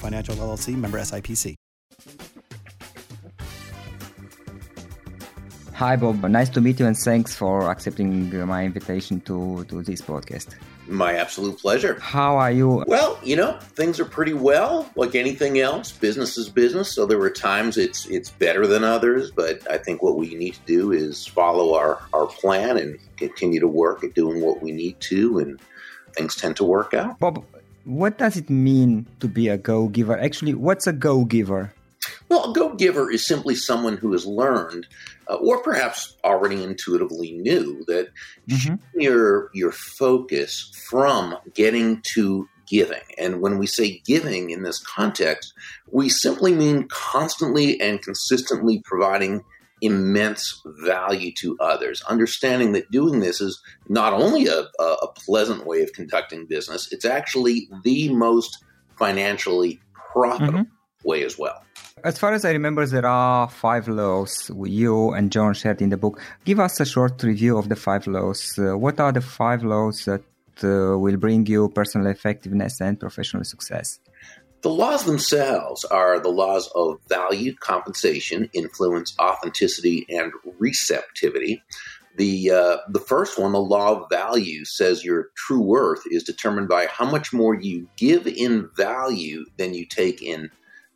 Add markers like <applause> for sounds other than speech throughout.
Financial LLC member SIPC. Hi, Bob. Nice to meet you, and thanks for accepting my invitation to, to this podcast. My absolute pleasure. How are you? Well, you know, things are pretty well. Like anything else, business is business. So there were times it's it's better than others, but I think what we need to do is follow our our plan and continue to work at doing what we need to, and things tend to work out. Bob, what does it mean to be a go giver? Actually, what's a go giver? Well, a go giver is simply someone who has learned, uh, or perhaps already intuitively knew, that mm-hmm. your your focus from getting to giving. And when we say giving in this context, we simply mean constantly and consistently providing immense value to others. Understanding that doing this is not only a, a pleasant way of conducting business, it's actually the most financially profitable mm-hmm. way as well. As far as I remember, there are five laws you and John shared in the book. Give us a short review of the five laws. Uh, what are the five laws that uh, will bring you personal effectiveness and professional success? The laws themselves are the laws of value, compensation, influence, authenticity, and receptivity. The uh, the first one, the law of value, says your true worth is determined by how much more you give in value than you take in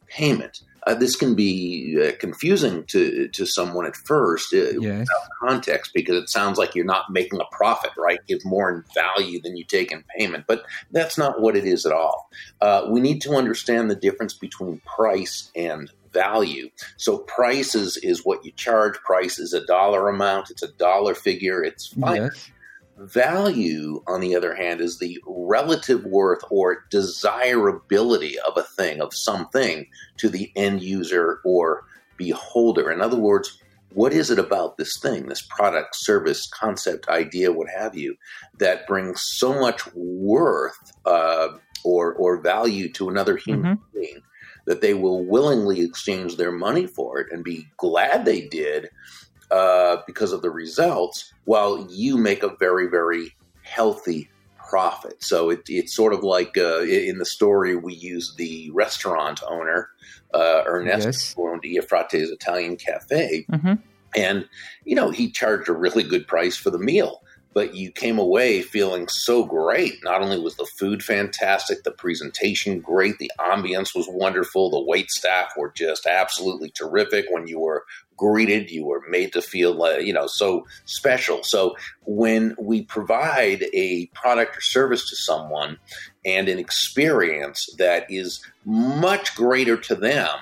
payment. Uh, this can be uh, confusing to to someone at first uh, yes. without context because it sounds like you're not making a profit, right? Give more in value than you take in payment, but that's not what it is at all. Uh, we need to understand the difference between price and value. So price is, is what you charge. Price is a dollar amount. It's a dollar figure. It's fine. Yes. Value, on the other hand, is the relative worth or desirability of a thing, of something, to the end user or beholder. In other words, what is it about this thing, this product, service, concept, idea, what have you, that brings so much worth uh, or, or value to another human mm-hmm. being that they will willingly exchange their money for it and be glad they did uh, because of the results, while you make a very, very healthy profit. So it, it's sort of like uh, in the story we use the restaurant owner, uh, Ernesto, yes. who owned Iafrate's Italian Cafe. Mm-hmm. And, you know, he charged a really good price for the meal but you came away feeling so great. Not only was the food fantastic, the presentation great, the ambience was wonderful, the wait staff were just absolutely terrific. When you were greeted, you were made to feel, uh, you know, so special. So when we provide a product or service to someone and an experience that is much greater to them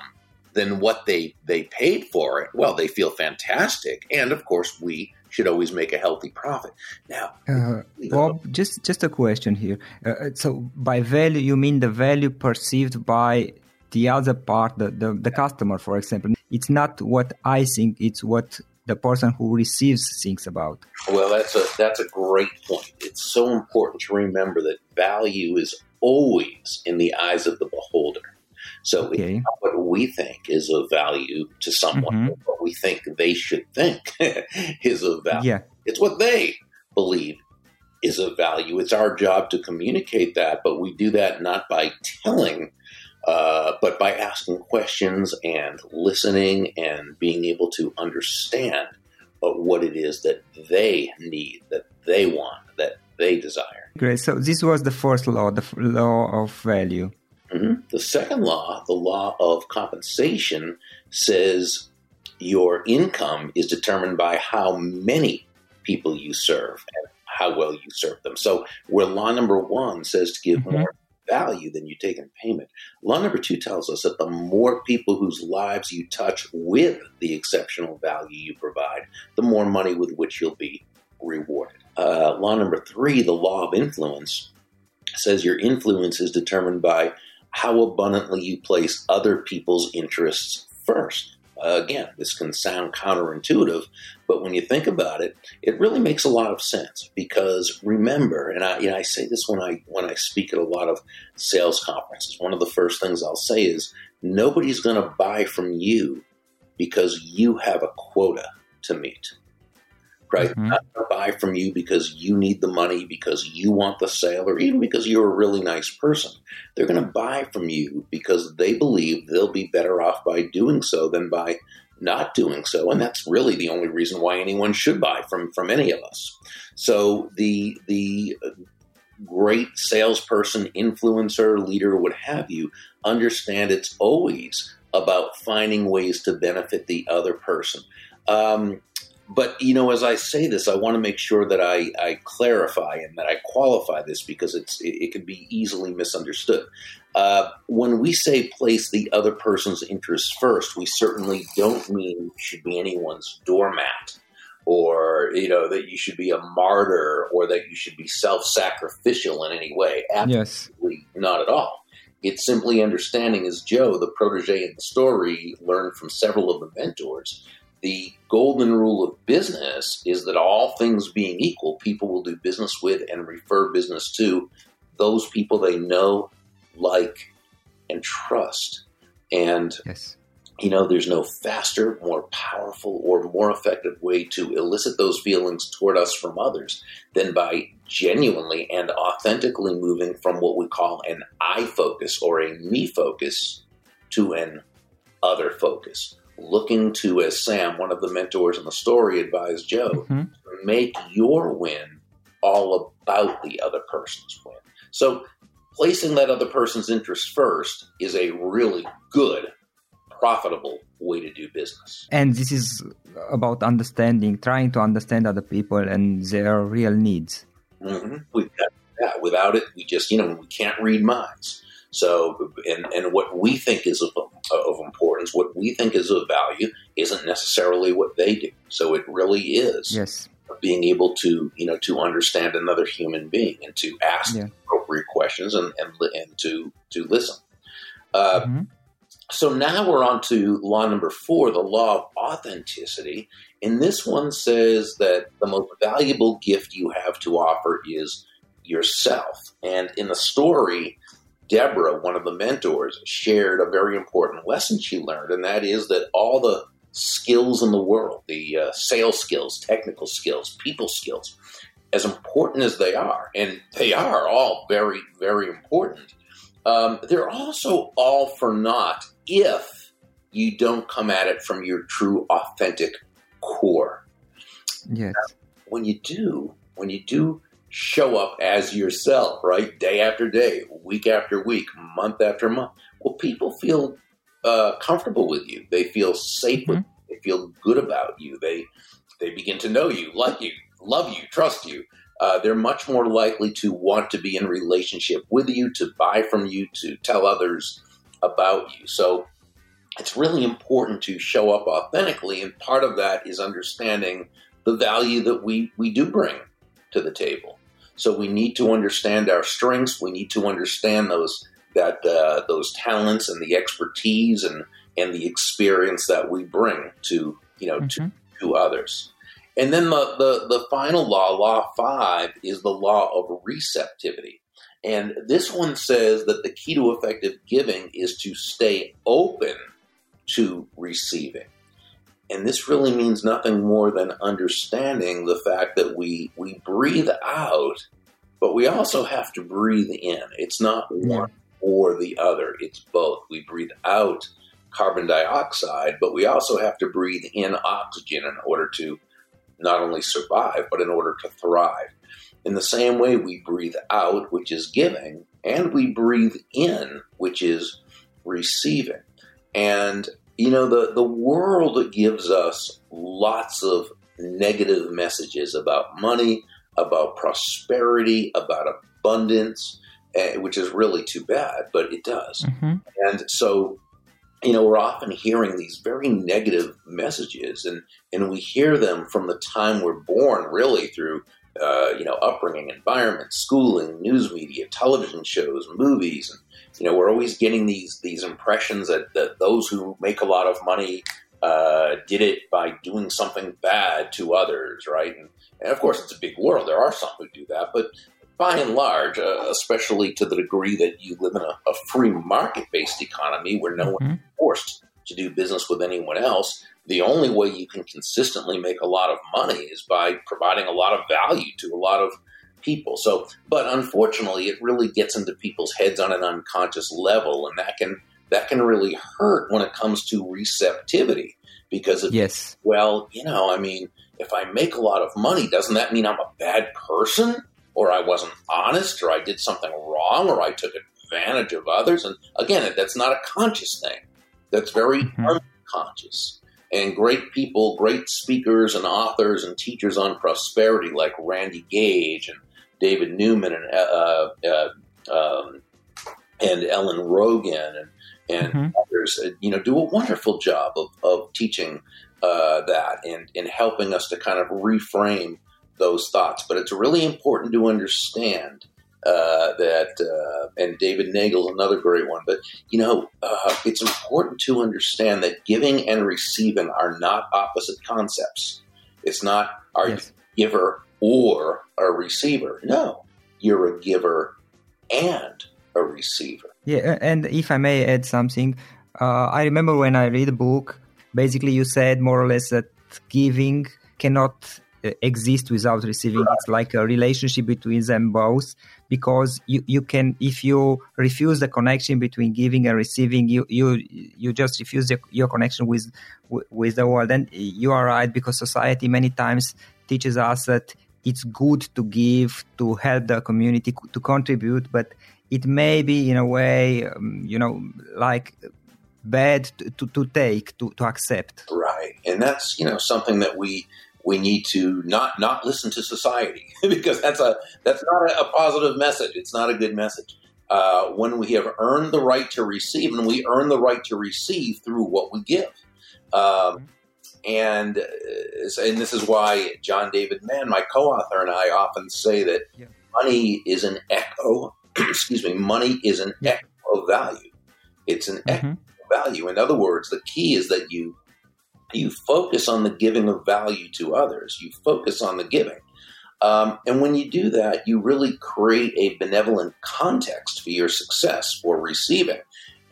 than what they they paid for it, well, they feel fantastic, and of course we should always make a healthy profit. Now, uh, Bob, just just a question here. Uh, uh, so, by value, you mean the value perceived by the other part, the, the, the customer, for example. It's not what I think; it's what the person who receives thinks about. Well, that's a that's a great point. It's so important to remember that value is always in the eyes of the beholder. So okay. it's not what we think is of value to someone, mm-hmm. what we think they should think <laughs> is of value. Yeah. It's what they believe is of value. It's our job to communicate that, but we do that not by telling, uh, but by asking questions and listening and being able to understand what it is that they need, that they want, that they desire. Great. So this was the first law, the law of value. Mm-hmm. The second law, the law of compensation, says your income is determined by how many people you serve. And how well you serve them. So, where law number one says to give mm-hmm. more value than you take in payment, law number two tells us that the more people whose lives you touch with the exceptional value you provide, the more money with which you'll be rewarded. Uh, law number three, the law of influence, says your influence is determined by how abundantly you place other people's interests first. Uh, again, this can sound counterintuitive, but when you think about it, it really makes a lot of sense. Because remember, and I, you know, I say this when I when I speak at a lot of sales conferences. One of the first things I'll say is nobody's going to buy from you because you have a quota to meet right? Mm-hmm. Not to buy from you because you need the money, because you want the sale, or even because you're a really nice person. They're going to buy from you because they believe they'll be better off by doing so than by not doing so. And that's really the only reason why anyone should buy from, from any of us. So the, the great salesperson, influencer, leader, what have you, understand it's always about finding ways to benefit the other person. Um, but you know, as I say this, I want to make sure that I, I clarify and that I qualify this because it's it, it can be easily misunderstood. Uh, when we say place the other person's interests first, we certainly don't mean you should be anyone's doormat, or you know that you should be a martyr, or that you should be self-sacrificial in any way. Absolutely yes. not at all. It's simply understanding, as Joe, the protege in the story, learned from several of the mentors the golden rule of business is that all things being equal, people will do business with and refer business to those people they know, like, and trust. And, yes. you know, there's no faster, more powerful, or more effective way to elicit those feelings toward us from others than by genuinely and authentically moving from what we call an I focus or a me focus to an other focus looking to, as Sam, one of the mentors in the story, advised Joe, mm-hmm. make your win all about the other person's win. So placing that other person's interest first is a really good, profitable way to do business. And this is about understanding, trying to understand other people and their real needs. Mm-hmm. We've got that. Without it, we just, you know, we can't read minds. So, and, and what we think is of, of importance, what we think is of value, isn't necessarily what they do. So, it really is yes. being able to, you know, to understand another human being and to ask yeah. appropriate questions and, and, and to, to listen. Uh, mm-hmm. So now we're on to law number four, the law of authenticity. And this one says that the most valuable gift you have to offer is yourself. And in the story, Deborah, one of the mentors, shared a very important lesson she learned, and that is that all the skills in the world, the uh, sales skills, technical skills, people skills, as important as they are, and they are all very, very important, um, they're also all for naught if you don't come at it from your true, authentic core. Yes. Now, when you do, when you do show up as yourself, right? Day after day, week after week, month after month. Well, people feel uh, comfortable with you. They feel safe mm-hmm. with you. They feel good about you. They they begin to know you, like you, love you, trust you. Uh, they're much more likely to want to be in relationship with you, to buy from you, to tell others about you. So it's really important to show up authentically, and part of that is understanding the value that we we do bring to the table. So we need to understand our strengths. We need to understand those that uh, those talents and the expertise and and the experience that we bring to you know mm-hmm. to, to others. And then the, the the final law, law five, is the law of receptivity. And this one says that the key to effective giving is to stay open to receiving. And this really means nothing more than understanding the fact that we, we breathe out, but we also have to breathe in. It's not one or the other, it's both. We breathe out carbon dioxide, but we also have to breathe in oxygen in order to not only survive, but in order to thrive. In the same way, we breathe out, which is giving, and we breathe in, which is receiving. And you know, the, the world gives us lots of negative messages about money, about prosperity, about abundance, eh, which is really too bad, but it does. Mm-hmm. And so, you know, we're often hearing these very negative messages, and, and we hear them from the time we're born, really, through uh, you know, upbringing, environment, schooling, news media, television shows, movies, and you know, we're always getting these these impressions that, that those who make a lot of money uh, did it by doing something bad to others, right? And, and, of course, it's a big world. There are some who do that, but by and large, uh, especially to the degree that you live in a, a free market based economy where no mm-hmm. one's forced to do business with anyone else, the only way you can consistently make a lot of money is by providing a lot of value to a lot of people. So, but unfortunately, it really gets into people's heads on an unconscious level, and that can that can really hurt when it comes to receptivity because of, yes, well, you know, I mean, if I make a lot of money, doesn't that mean I'm a bad person, or I wasn't honest, or I did something wrong, or I took advantage of others? And again, that's not a conscious thing. That's very mm-hmm. unconscious and great people, great speakers and authors and teachers on prosperity like Randy Gage and David Newman and uh, uh, um, and Ellen Rogin and and mm-hmm. others, uh, you know, do a wonderful job of, of teaching uh, that and, and helping us to kind of reframe those thoughts. But it's really important to understand uh, that, uh, and David Neagle is another great one. But you know, uh, it's important to understand that giving and receiving are not opposite concepts. It's not are yes. you giver or a receiver. No, you're a giver and a receiver. Yeah, and if I may add something, uh, I remember when I read a book. Basically, you said more or less that giving cannot uh, exist without receiving. Right. It's like a relationship between them both because you, you can if you refuse the connection between giving and receiving you you you just refuse the, your connection with with the world and you are right because society many times teaches us that it's good to give to help the community to contribute but it may be in a way um, you know like bad to, to, take to, to accept right and that's you know something that we we need to not not listen to society <laughs> because that's a that's not a, a, positive message. It's not a good message. Uh, when we have earned the right to receive, and we earn the right to receive through what we give. Um, and uh, and this is why John David Mann, my co-author, and I often say that yeah. money is an echo. <clears throat> excuse me, money is an yeah. echo of value. It's an mm-hmm. echo of value. In other words, the key is that you you focus on the giving of value to others. You focus on the giving. Um, and when you do that, you really create a benevolent context for your success for receiving.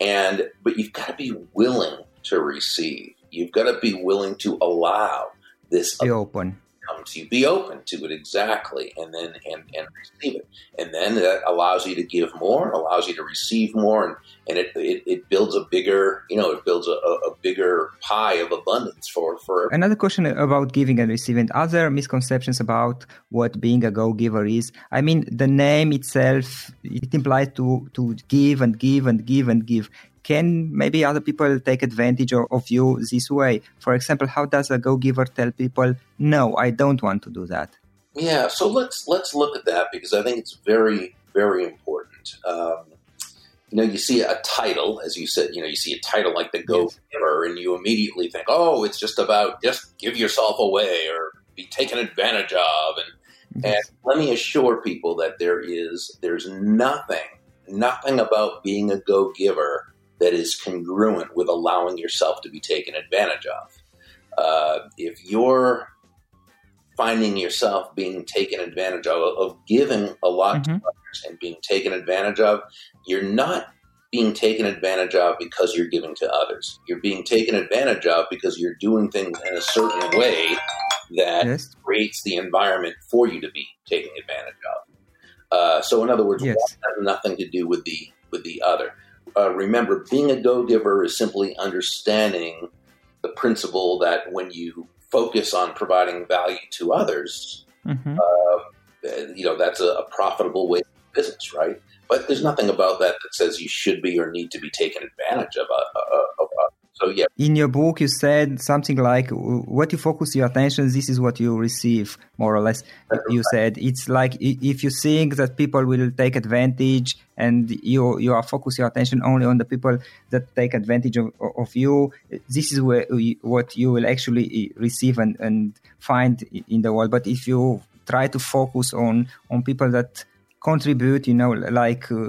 And but you've got to be willing to receive. You've got to be willing to allow this. Be open come to you. Be open to it exactly, and then and, and receive it, and then that allows you to give more, allows you to receive more, and and it it, it builds a bigger you know it builds a, a bigger pie of abundance for for. Another question about giving and receiving. Other misconceptions about what being a go giver is. I mean, the name itself it implies to to give and give and give and give can maybe other people take advantage of, you this way? For example, how does a go giver tell people, no, I don't want to do that? Yeah, so let's let's look at that because I think it's very very important. Um, you know, you see a title, as you said, you know, you see a title like the Go Giver, and you immediately think, oh, it's just about just give yourself away or be taken advantage of. And, yes. and let me assure people that there is there's nothing nothing about being a go giver that is congruent with allowing yourself to be taken advantage of. Uh, if you're finding yourself being taken advantage of, of giving a lot mm-hmm. to others and being taken advantage of, you're not being taken advantage of because you're giving to others. You're being taken advantage of because you're doing things in a certain way that yes. creates the environment for you to be taken advantage of. Uh, so, in other words, yes. one has nothing to do with the with the other uh, remember, being a go giver is simply understanding the principle that when you focus on providing value to others, mm-hmm. uh, you know, that's a, a profitable way of business, right? But there's nothing about that that says you should be or need to be taken advantage of. Uh, uh, of So yeah. In your book, you said something like, "What you focus your attention, this is what you receive." More or less, you said it's like if you think that people will take advantage, and you you are focus your attention only on the people that take advantage of, of you. This is where what you will actually receive and, and find in the world. But if you try to focus on on people that contribute, you know, like uh,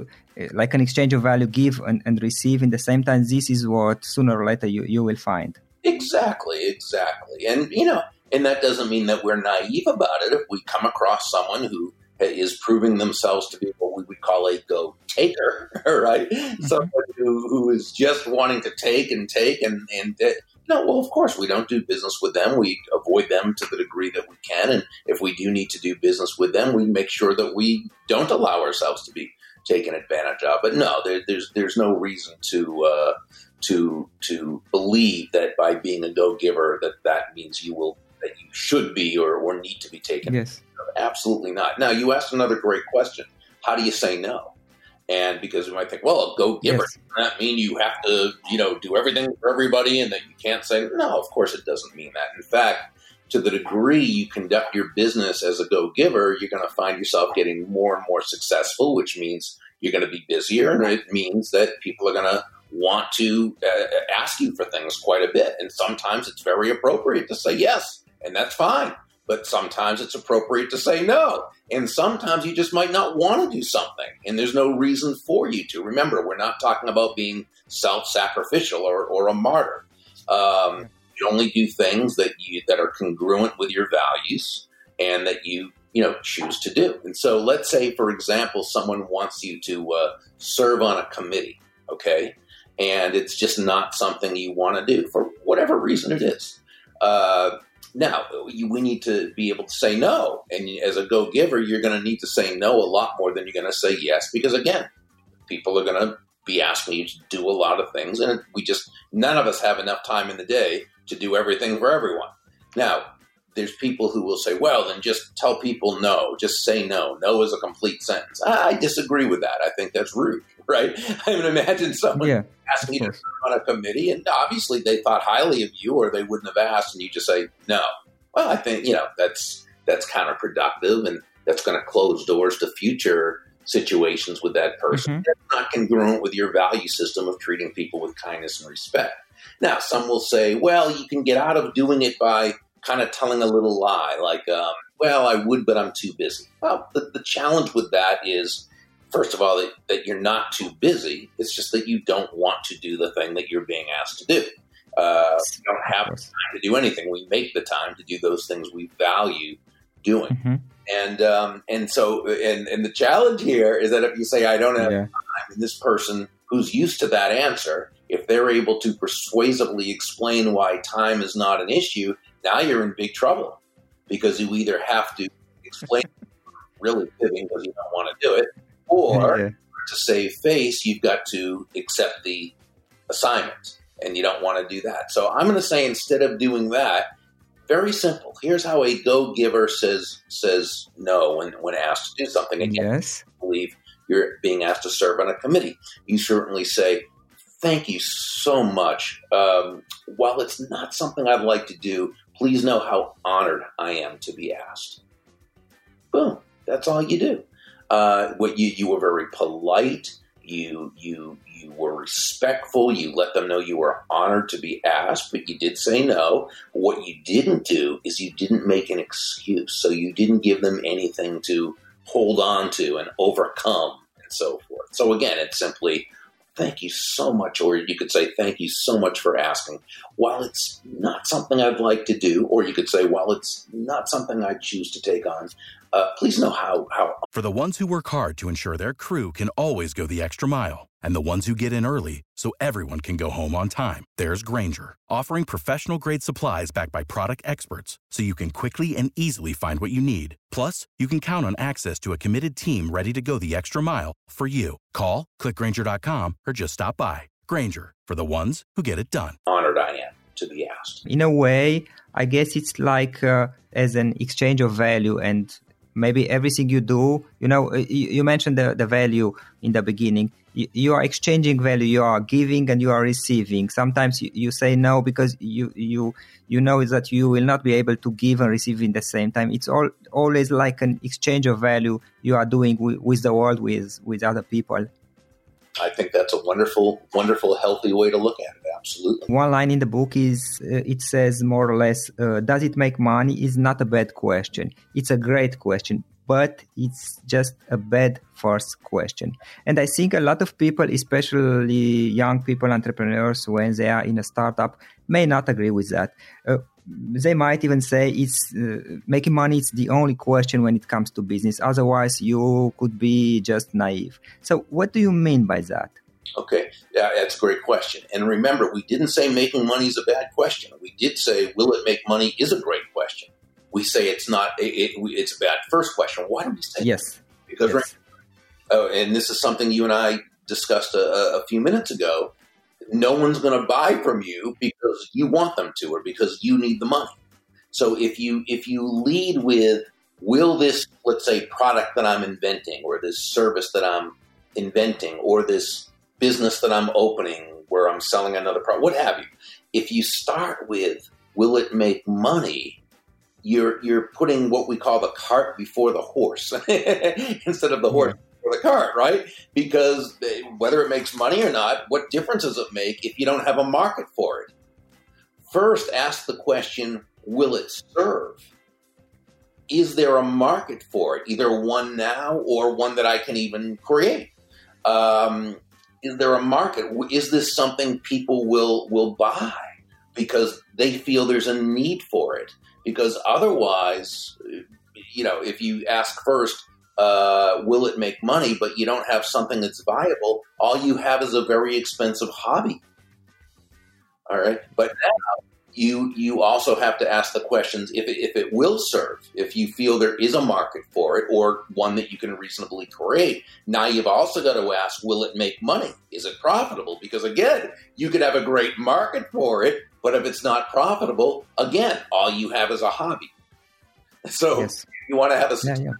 like an exchange of value, give and, and receive in the same time. This is what sooner or later you, you will find. Exactly, exactly. And, you know, and that doesn't mean that we're naive about it. If we come across someone who is proving themselves to be what we would call a go taker, <laughs> right? Mm-hmm. Someone who, who is just wanting to take and take and, and uh, no, well, of course, we don't do business with them. We avoid them to the degree that we can. And if we do need to do business with them, we make sure that we don't allow ourselves to be taken advantage of. But no, there, there's there's no reason to uh, to to believe that by being a go giver that that means you will that you should be or, or need to be taken. Yes, absolutely not. Now you asked another great question: How do you say no? And because we might think, well, a go giver, yes. does that mean you have to, you know, do everything for everybody and that you can't say, no, of course it doesn't mean that. In fact, to the degree you conduct your business as a go giver, you're going to find yourself getting more and more successful, which means you're going to be busier. And it means that people are going to want to uh, ask you for things quite a bit. And sometimes it's very appropriate to say yes, and that's fine but sometimes it's appropriate to say no. And sometimes you just might not want to do something, and there's no reason for you to. Remember, we're not talking about being self sacrificial or, or a martyr. Um, you only do things that you that are congruent with your values and that you you know choose to do. And so, let's say, for example, someone wants you to uh, serve on a committee, okay, and it's just not something you want to do for whatever reason it is. Uh, now, we need to be able to say no. And as a go giver, you're going to need to say no a lot more than you're going to say yes. Because again, people are going to be asking you to do a lot of things. And we just, none of us have enough time in the day to do everything for everyone. Now, there's people who will say, well, then just tell people no. Just say no. No is a complete sentence. I disagree with that. I think that's rude, <laughs> right? I mean, imagine someone yeah, asking you to serve on a committee, and obviously they thought highly of you, or they wouldn't have asked, and you just say no. Well, I think you know that's that's counterproductive, and that's going to close doors to future situations with that person. Mm-hmm. That's not congruent with your value system of treating people with kindness and respect. Now, some will say, well, you can get out of doing it by kind of telling a little lie, like, um, well, I would, but I'm too busy. Well, the, the challenge with that is, first of all, that, that, you're not too busy. It's just that you don't want to do the thing that you're being asked to do. Uh, we don't have time to do anything. We make the time to do those things we value doing. Mm-hmm. And um, and so and and the challenge here is that if you say I don't have yeah. time, and this person who's used to that answer, if they're able to persuasively explain why time is not an issue, now you're in big trouble because you either have to explain <laughs> really fitting because you don't want to do it, or yeah. to save face, you've got to accept the assignment and you don't want to do that. So I'm going to say instead of doing that, very simple. Here's how a go giver says says no when, when asked to do something. Again, yes. I believe you're being asked to serve on a committee. You certainly say, Thank you so much. Um, while it's not something I'd like to do, Please know how honored I am to be asked. Boom. That's all you do. Uh, what you you were very polite. You you you were respectful. You let them know you were honored to be asked, but you did say no. What you didn't do is you didn't make an excuse. So you didn't give them anything to hold on to and overcome and so forth. So again, it's simply thank you so much, or you could say, thank you so much for asking. While it's not something I'd like to do, or you could say, while it's not something I choose to take on, uh, please know how, how. For the ones who work hard to ensure their crew can always go the extra mile, and the ones who get in early so everyone can go home on time, there's Grainger, offering professional grade supplies backed by product experts so you can quickly and easily find what you need. Plus, you can count on access to a committed team ready to go the extra mile for you. Call, clickgrainger.com, or just stop by. Grainger, for the ones who get it done. Honored I am to be asked. In a way, I guess it's like uh, as an exchange of value and maybe everything you do, you know, you, mentioned the, the value in the beginning. You, you, are exchanging value, you are giving and you are receiving. Sometimes you, you say no because you, you, you know that you will not be able to give and receive in the same time. It's all always like an exchange of value you are doing with, with the world, with, with other people. I think that's a wonderful, wonderful, healthy way to look at it. Absolutely. One line in the book is uh, it says more or less, uh, "Does it make money?" is not a bad question. It's a great question, but it's just a bad first question. And I think a lot of people, especially young people, entrepreneurs, when they are in a startup, may not agree with that. Uh, they might even say it's uh, making money is the only question when it comes to business. Otherwise you could be just naive. So what do you mean by that? Okay. Yeah, that's a great question. And remember we didn't say making money is a bad question. We did say will it make money is a great question. We say it's not it, it, it's a bad first question. Why do we say yes. That? because yes. Right, oh, and this is something you and i discussed a, a few minutes ago no one's going to buy from you because you want them to or because you need the money. So if you if you lead with will this let's say product that I'm inventing or this service that I'm inventing or this business that I'm opening where I'm selling another product what have you if you start with will it make money you're you're putting what we call the cart before the horse <laughs> instead of the horse for the cart, right? Because they, whether it makes money or not, what difference does it make if you don't have a market for it? First, ask the question will it serve? Is there a market for it, either one now or one that I can even create? Um, is there a market? Is this something people will will buy because they feel there's a need for it? Because otherwise, you know, if you ask first, uh, will it make money, but you don't have something that's viable, all you have is a very expensive hobby. All right. But now you you also have to ask the questions if it, if it will serve, if you feel there is a market for it or one that you can reasonably create. Now you've also got to ask, will it make money? Is it profitable? Because again, you could have a great market for it, but if it's not profitable, again, all you have is a hobby. <laughs> So yes. you want to have a yeah, yeah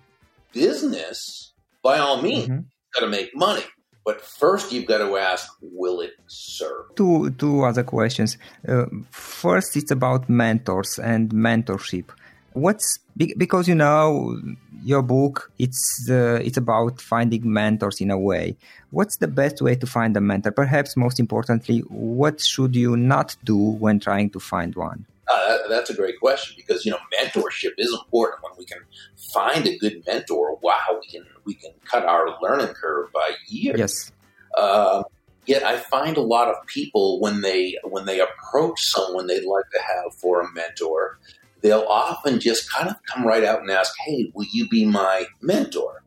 business, by all means, mm-hmm. got to make money. But first, you've got to ask, will it serve? Two, two other questions. Uh, first, it's about mentors and mentorship. What's because you know your book? It's uh, it's about finding mentors in a way. What's the best way to find a mentor? Perhaps most importantly, what should you not do when trying to find one? Uh, that's a great question because you know mentorship is important. When we can find a good mentor, wow, we can we can cut our learning curve by years. Yes. Uh, yet I find a lot of people when they when they approach someone they'd like to have for a mentor, they'll often just kind of come right out and ask, "Hey, will you be my mentor?"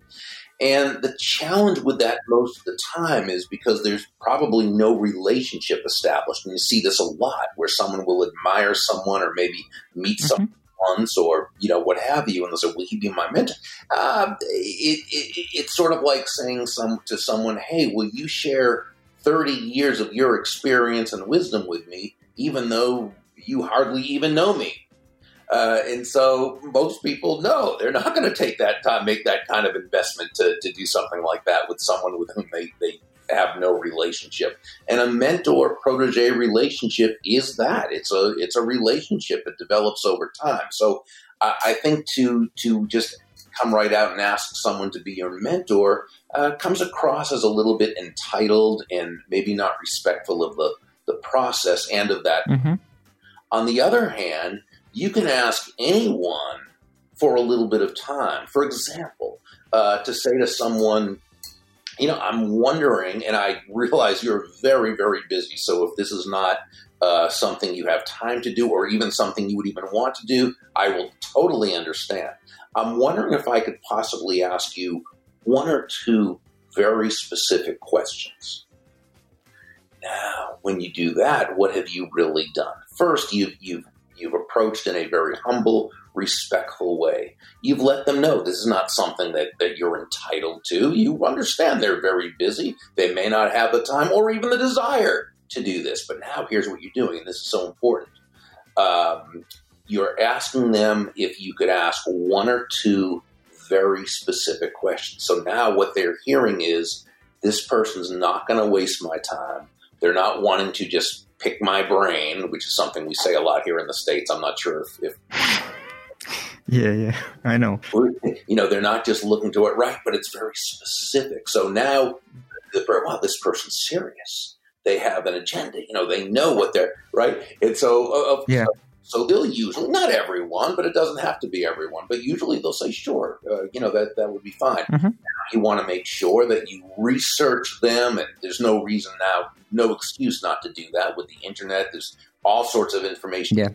And the challenge with that most of the time is because there's probably no relationship established. And you see this a lot where someone will admire someone or maybe meet mm-hmm. someone once or, you know, what have you. And they'll say, will he be my mentor? Uh, it, it, it's sort of like saying some to someone, hey, will you share 30 years of your experience and wisdom with me, even though you hardly even know me? Uh, and so most people know they're not going to take that time, make that kind of investment to, to do something like that with someone with whom they, they have no relationship. And a mentor protege relationship is that it's a it's a relationship that develops over time. So I, I think to to just come right out and ask someone to be your mentor uh, comes across as a little bit entitled and maybe not respectful of the the process and of that. Mm-hmm. On the other hand, you can ask anyone for a little bit of time. For example, uh, to say to someone, you know, I'm wondering, and I realize you're very, very busy. So if this is not uh, something you have time to do, or even something you would even want to do, I will totally understand. I'm wondering if I could possibly ask you one or two very specific questions. Now, when you do that, what have you really done? First, you've, you've You've approached in a very humble, respectful way. You've let them know this is not something that, that you're entitled to. You understand they're very busy. They may not have the time or even the desire to do this. But now here's what you're doing, and this is so important. Um, you're asking them if you could ask one or two very specific questions. So now what they're hearing is this person's not going to waste my time. They're not wanting to just pick my brain, which is something we say a lot here in the States. I'm not sure if, if yeah, yeah, I know. You know, they're not just looking to it right, but it's very specific. So now, the, wow, this person's serious. They have an agenda. You know, they know what they're right. And so, uh, yeah. So they'll usually, not everyone, but it doesn't have to be everyone. But usually they'll say, "Sure, uh, you know that that would be fine." Mm-hmm. You want to make sure that you research them, and there's no reason now, no excuse not to do that with the internet. There's all sorts of information. Yeah.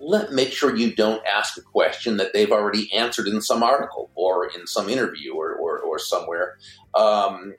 Let make sure you don't ask a question that they've already answered in some article or in some interview or or, or somewhere. Um,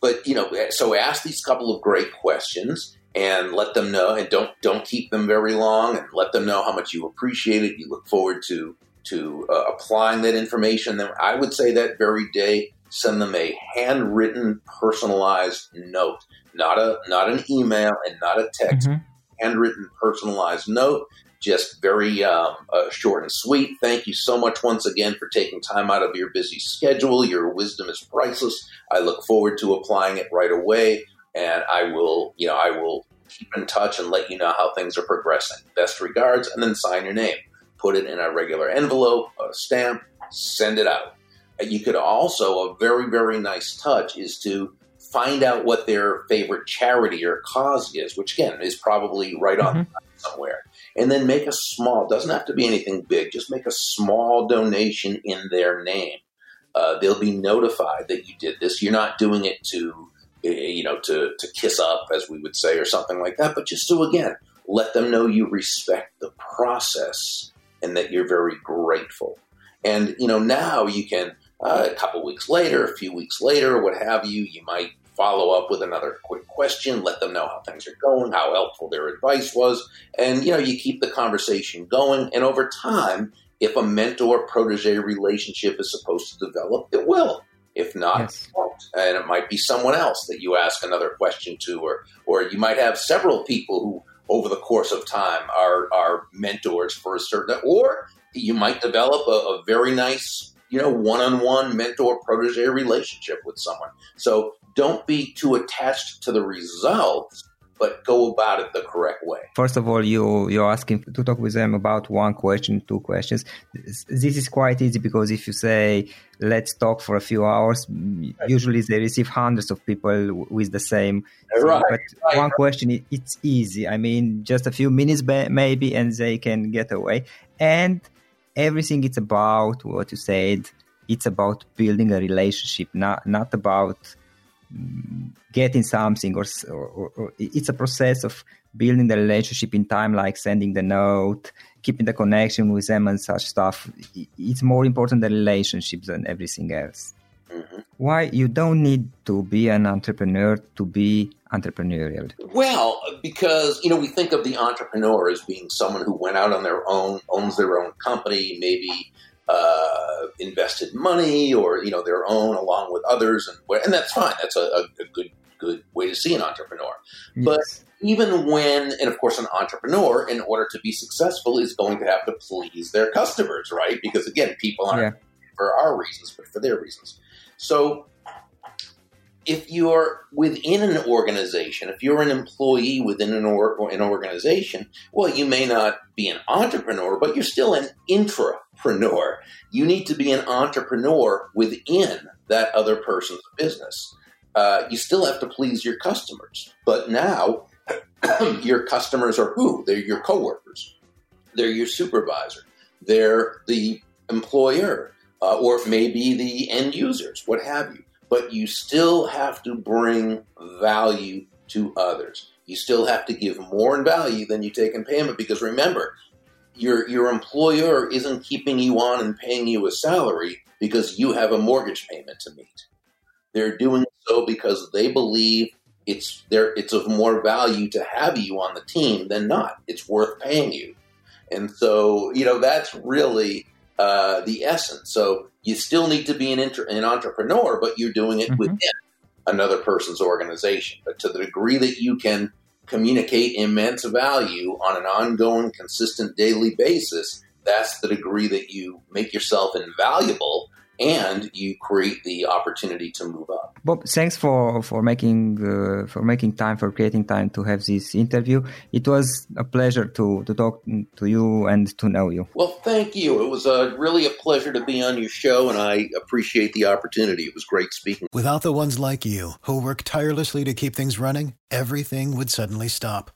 but you know, so ask these couple of great questions and let them know and don't don't keep them very long and let them know how much you appreciate it. You look forward to to uh, applying that information. Then i would say that very day send them a handwritten personalized note. Not a not an email and not a text. Mm-hmm. handwritten personalized note. Just very um, uh, short and sweet. Thank you so much once again for taking time out of your busy schedule. Your wisdom is priceless. I look forward to applying it right away and I will, you know, I will keep in touch and let you know how things are progressing. Best regards, and then sign your name. Put it in a regular envelope, a stamp, send it out. You could also, a very, very nice touch is to find out what their favorite charity or cause is, which again is probably right on mm-hmm. somewhere. And then make a small, doesn't have to be anything big, just make a small donation in their name. Uh, they'll be notified that you did this. You're not doing it to you know, to, to kiss up, as we would say, or something like that. But just to, again, let them know you respect the process and that you're very grateful. And, you know, now you can, uh, a couple weeks later, a few weeks later, what have you, you might follow up with another quick question, let them know how things are going, how helpful their advice was. And, you know, you keep the conversation going. And over time, if a mentor protege relationship is supposed to develop, it will. If not, yes. and it might be someone else that you ask another question to, or or you might have several people who, over the course of time, are are mentors for a certain, or you might develop a, a very nice, you know, one-on-one mentor protege relationship with someone. So don't be too attached to the results but go about it the correct way. First of all, you you're asking to talk with them about one question, two questions. This is quite easy because if you say let's talk for a few hours, usually they receive hundreds of people with the same. Right. But right. one question, it's easy. I mean, just a few minutes maybe, and they can get away. And everything it's about what you said. It's about building a relationship, not not about getting something or, or, or, it's a process of building the relationship in time like sending the note keeping the connection with them and such stuff. It's more important the relationship than everything else. Mm-hmm. why you don't need to be an entrepreneur to be entrepreneurial? Well because you know we think of the entrepreneur as being someone who went out on their own owns their own company maybe uh, invested money or you know their own along with others, and and that's fine. That's a, a, good good way to see an entrepreneur. Yes. But even when, and of course, an entrepreneur, in order to be successful, is going to have to please their customers, right? Because again, people aren't yeah. for our reasons, but for their reasons. So if you're within an organization, if you're an employee within an, or, an organization, well, you may not be an entrepreneur, but you're still an intrapreneur. You need to be an entrepreneur within that other person's business. Uh, you still have to please your customers, but now <clears throat> your customers are who? They're your coworkers, they're your supervisor, they're the employer, uh, or maybe the end users, what have you but you still have to bring value to others. You still have to give more in value than you take in payment because remember, your your employer isn't keeping you on and paying you a salary because you have a mortgage payment to meet. They're doing so because they believe it's there it's of more value to have you on the team than not. It's worth paying you. And so, you know, that's really uh, the essence. So you still need to be an, inter- an entrepreneur, but you're doing it mm-hmm. within another person's organization. But to the degree that you can communicate immense value on an ongoing, consistent daily basis, that's the degree that you make yourself invaluable and you create the opportunity to move up. Bob, thanks for for making uh, for making time for creating time to have this interview. It was a pleasure to to talk to you and to know you. Well, thank you. It was uh, really a pleasure to be on your show, and I appreciate the opportunity. It was great speaking. Without the ones like you who work tirelessly to keep things running, everything would suddenly stop.